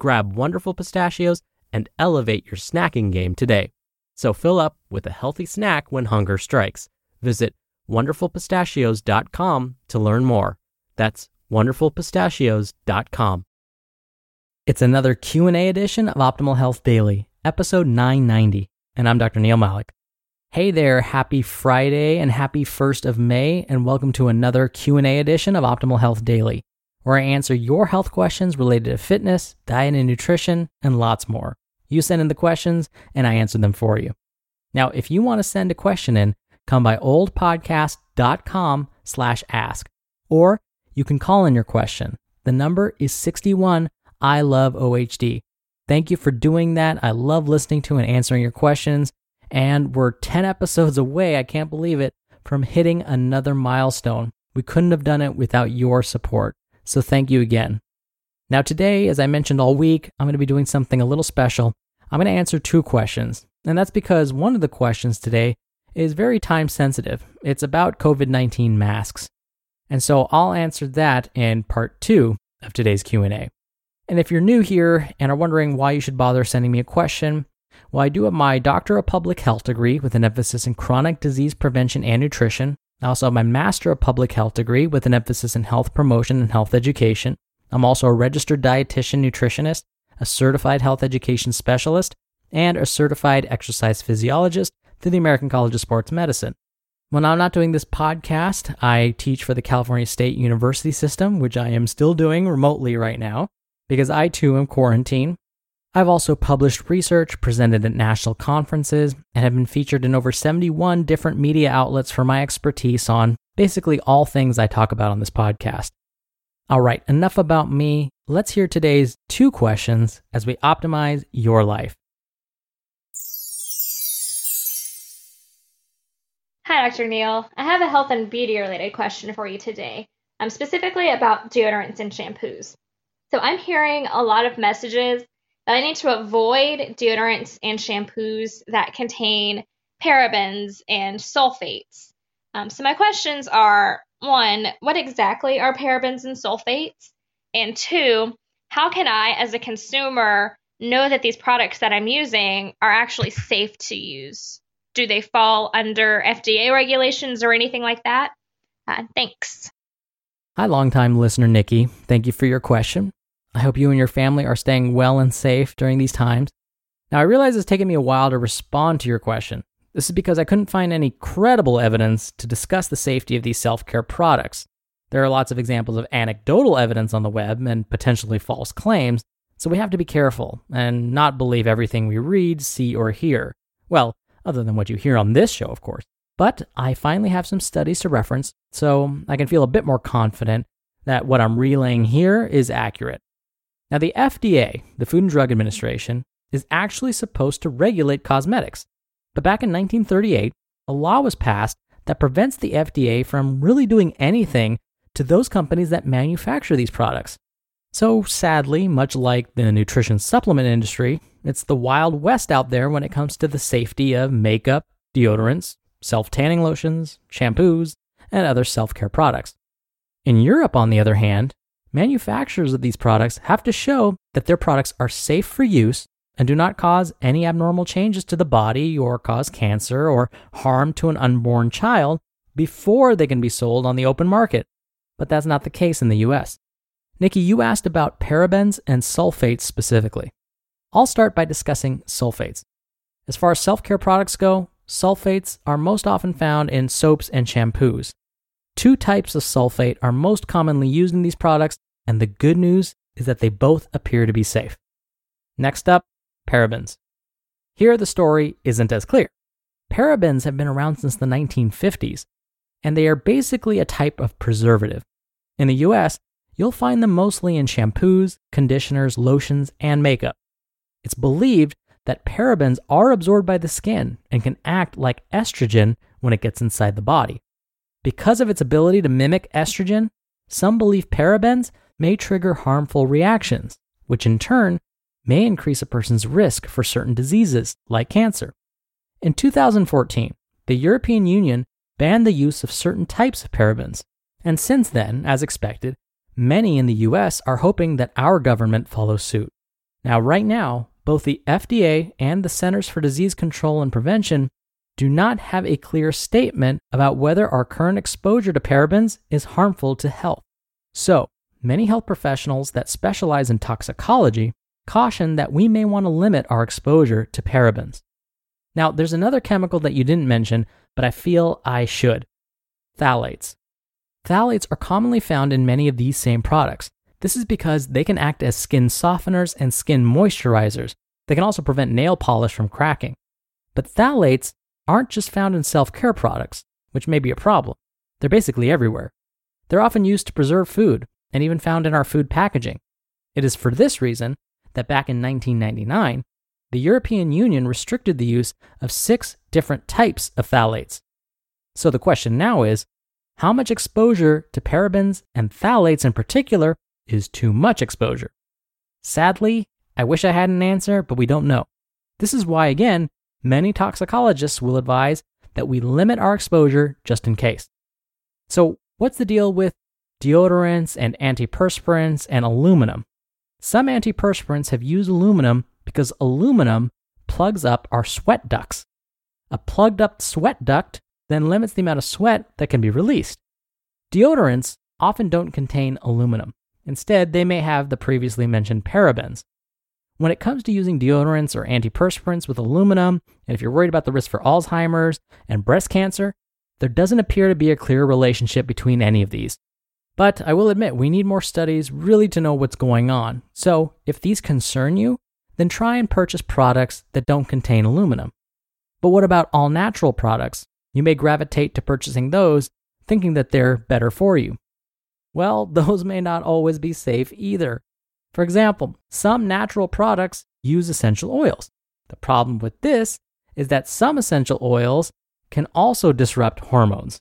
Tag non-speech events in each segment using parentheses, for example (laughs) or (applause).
Grab Wonderful Pistachios and elevate your snacking game today. So fill up with a healthy snack when hunger strikes. Visit wonderfulpistachios.com to learn more. That's wonderfulpistachios.com. It's another Q&A edition of Optimal Health Daily, episode 990, and I'm Dr. Neal Malik. Hey there, happy Friday and happy 1st of May and welcome to another Q&A edition of Optimal Health Daily, where I answer your health questions related to fitness, diet and nutrition, and lots more. You send in the questions and I answer them for you. Now, if you want to send a question in, come by oldpodcast.com slash ask, or you can call in your question. The number is 61 I love OHD. Thank you for doing that. I love listening to and answering your questions. And we're 10 episodes away, I can't believe it, from hitting another milestone. We couldn't have done it without your support. So thank you again. Now, today, as I mentioned all week, I'm going to be doing something a little special. I'm going to answer two questions. And that's because one of the questions today is very time sensitive. It's about COVID 19 masks. And so I'll answer that in part two of today's Q&A. And if you're new here and are wondering why you should bother sending me a question, well, I do have my Doctor of Public Health degree with an emphasis in chronic disease prevention and nutrition. I also have my Master of Public Health degree with an emphasis in health promotion and health education. I'm also a registered dietitian nutritionist, a certified health education specialist, and a certified exercise physiologist through the American College of Sports Medicine. When I'm not doing this podcast, I teach for the California State University system, which I am still doing remotely right now because I too am quarantined. I've also published research, presented at national conferences, and have been featured in over 71 different media outlets for my expertise on basically all things I talk about on this podcast. All right, enough about me. Let's hear today's two questions as we optimize your life. Hi, Dr. Neal. I have a health and beauty related question for you today, um, specifically about deodorants and shampoos. So, I'm hearing a lot of messages I need to avoid deodorants and shampoos that contain parabens and sulfates. Um, so, my questions are one, what exactly are parabens and sulfates? And two, how can I, as a consumer, know that these products that I'm using are actually safe to use? do they fall under FDA regulations or anything like that? Uh, thanks. Hi, longtime listener Nikki. Thank you for your question. I hope you and your family are staying well and safe during these times. Now, I realize it's taken me a while to respond to your question. This is because I couldn't find any credible evidence to discuss the safety of these self care products. There are lots of examples of anecdotal evidence on the web and potentially false claims, so we have to be careful and not believe everything we read, see, or hear. Well, other than what you hear on this show, of course. But I finally have some studies to reference, so I can feel a bit more confident that what I'm relaying here is accurate. Now, the FDA, the Food and Drug Administration, is actually supposed to regulate cosmetics. But back in 1938, a law was passed that prevents the FDA from really doing anything to those companies that manufacture these products. So, sadly, much like the nutrition supplement industry, it's the wild west out there when it comes to the safety of makeup, deodorants, self tanning lotions, shampoos, and other self care products. In Europe, on the other hand, manufacturers of these products have to show that their products are safe for use and do not cause any abnormal changes to the body or cause cancer or harm to an unborn child before they can be sold on the open market. But that's not the case in the US. Nikki, you asked about parabens and sulfates specifically. I'll start by discussing sulfates. As far as self care products go, sulfates are most often found in soaps and shampoos. Two types of sulfate are most commonly used in these products, and the good news is that they both appear to be safe. Next up, parabens. Here, the story isn't as clear. Parabens have been around since the 1950s, and they are basically a type of preservative. In the US, you'll find them mostly in shampoos, conditioners, lotions, and makeup. It's believed that parabens are absorbed by the skin and can act like estrogen when it gets inside the body. Because of its ability to mimic estrogen, some believe parabens may trigger harmful reactions, which in turn may increase a person's risk for certain diseases like cancer. In 2014, the European Union banned the use of certain types of parabens, and since then, as expected, many in the US are hoping that our government follows suit. Now, right now, both the FDA and the Centers for Disease Control and Prevention do not have a clear statement about whether our current exposure to parabens is harmful to health. So, many health professionals that specialize in toxicology caution that we may want to limit our exposure to parabens. Now, there's another chemical that you didn't mention, but I feel I should phthalates. Phthalates are commonly found in many of these same products. This is because they can act as skin softeners and skin moisturizers. They can also prevent nail polish from cracking. But phthalates aren't just found in self care products, which may be a problem. They're basically everywhere. They're often used to preserve food and even found in our food packaging. It is for this reason that back in 1999, the European Union restricted the use of six different types of phthalates. So the question now is how much exposure to parabens and phthalates in particular is too much exposure? Sadly, I wish I had an answer, but we don't know. This is why, again, many toxicologists will advise that we limit our exposure just in case. So, what's the deal with deodorants and antiperspirants and aluminum? Some antiperspirants have used aluminum because aluminum plugs up our sweat ducts. A plugged up sweat duct then limits the amount of sweat that can be released. Deodorants often don't contain aluminum. Instead, they may have the previously mentioned parabens. When it comes to using deodorants or antiperspirants with aluminum, and if you're worried about the risk for Alzheimer's and breast cancer, there doesn't appear to be a clear relationship between any of these. But I will admit, we need more studies really to know what's going on. So, if these concern you, then try and purchase products that don't contain aluminum. But what about all natural products? You may gravitate to purchasing those, thinking that they're better for you. Well, (laughs) those may not always be safe either. For example, some natural products use essential oils. The problem with this is that some essential oils can also disrupt hormones.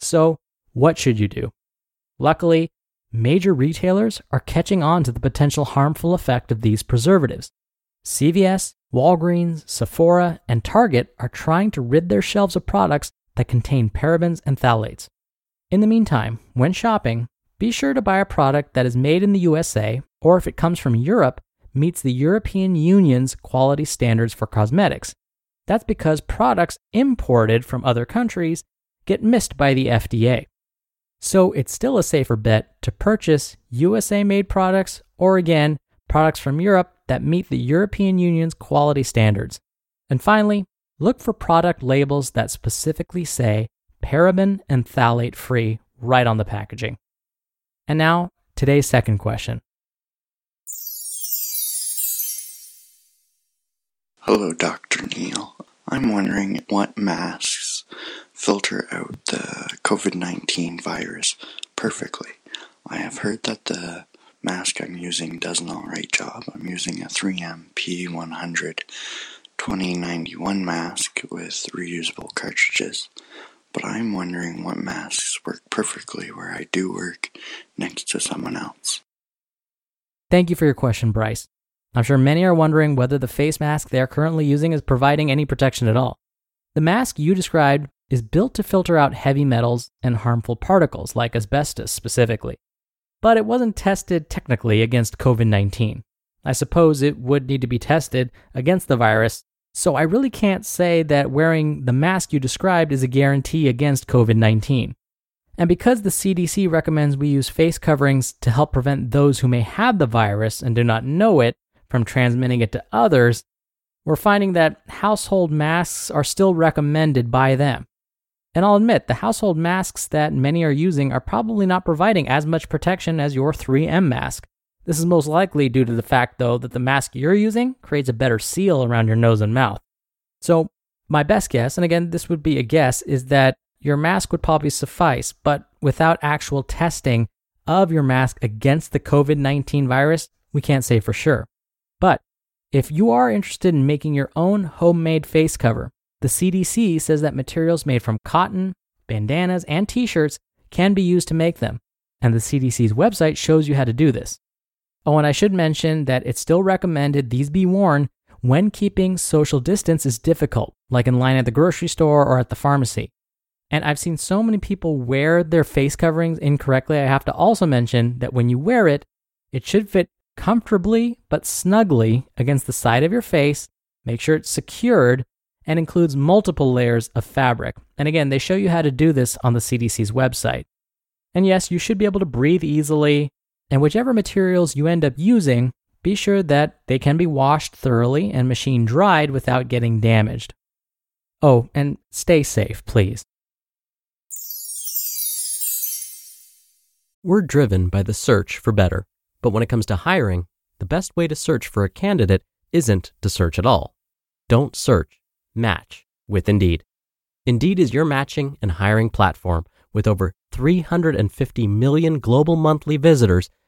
So, what should you do? Luckily, major retailers are catching on to the potential harmful effect of these preservatives. CVS, Walgreens, Sephora, and Target are trying to rid their shelves of products that contain parabens and phthalates. In the meantime, when shopping, be sure to buy a product that is made in the USA or if it comes from Europe, meets the European Union's quality standards for cosmetics. That's because products imported from other countries get missed by the FDA. So it's still a safer bet to purchase USA made products or again, products from Europe that meet the European Union's quality standards. And finally, look for product labels that specifically say paraben and phthalate free right on the packaging. And now, today's second question. Hello, Dr. Neal. I'm wondering what masks filter out the COVID 19 virus perfectly. I have heard that the mask I'm using does an alright job. I'm using a 3M P100 2091 mask with reusable cartridges. But I'm wondering what masks work perfectly where I do work next to someone else. Thank you for your question, Bryce. I'm sure many are wondering whether the face mask they are currently using is providing any protection at all. The mask you described is built to filter out heavy metals and harmful particles like asbestos specifically. But it wasn't tested technically against COVID 19. I suppose it would need to be tested against the virus, so I really can't say that wearing the mask you described is a guarantee against COVID 19. And because the CDC recommends we use face coverings to help prevent those who may have the virus and do not know it from transmitting it to others, we're finding that household masks are still recommended by them. And I'll admit, the household masks that many are using are probably not providing as much protection as your 3M mask. This is most likely due to the fact, though, that the mask you're using creates a better seal around your nose and mouth. So, my best guess, and again, this would be a guess, is that your mask would probably suffice, but without actual testing of your mask against the COVID 19 virus, we can't say for sure. But if you are interested in making your own homemade face cover, the CDC says that materials made from cotton, bandanas, and t shirts can be used to make them, and the CDC's website shows you how to do this. Oh, and I should mention that it's still recommended these be worn when keeping social distance is difficult, like in line at the grocery store or at the pharmacy. And I've seen so many people wear their face coverings incorrectly. I have to also mention that when you wear it, it should fit comfortably but snugly against the side of your face. Make sure it's secured and includes multiple layers of fabric. And again, they show you how to do this on the CDC's website. And yes, you should be able to breathe easily. And whichever materials you end up using, be sure that they can be washed thoroughly and machine dried without getting damaged. Oh, and stay safe, please. We're driven by the search for better. But when it comes to hiring, the best way to search for a candidate isn't to search at all. Don't search, match with Indeed. Indeed is your matching and hiring platform with over 350 million global monthly visitors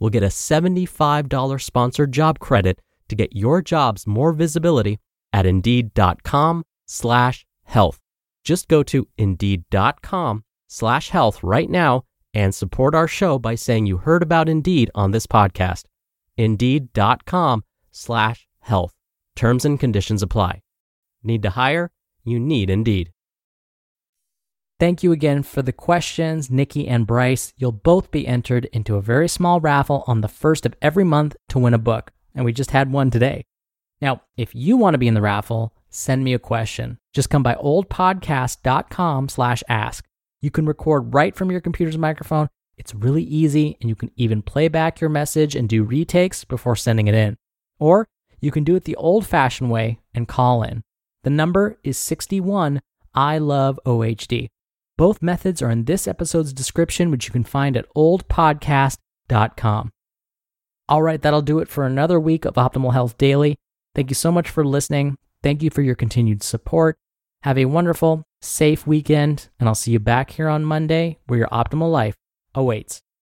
will get a $75 sponsored job credit to get your jobs more visibility at indeed.com slash health. Just go to indeed.com slash health right now and support our show by saying you heard about Indeed on this podcast. Indeed.com slash health. Terms and conditions apply. Need to hire? You need Indeed. Thank you again for the questions, Nikki and Bryce. You'll both be entered into a very small raffle on the first of every month to win a book, and we just had one today. Now, if you want to be in the raffle, send me a question. Just come by oldpodcast.com slash ask. You can record right from your computer's microphone it's really easy, and you can even play back your message and do retakes before sending it in. Or you can do it the old fashioned way and call in. The number is 61 I love OHD. Both methods are in this episode's description, which you can find at oldpodcast.com. All right, that'll do it for another week of Optimal Health Daily. Thank you so much for listening. Thank you for your continued support. Have a wonderful, safe weekend, and I'll see you back here on Monday where your optimal life awaits.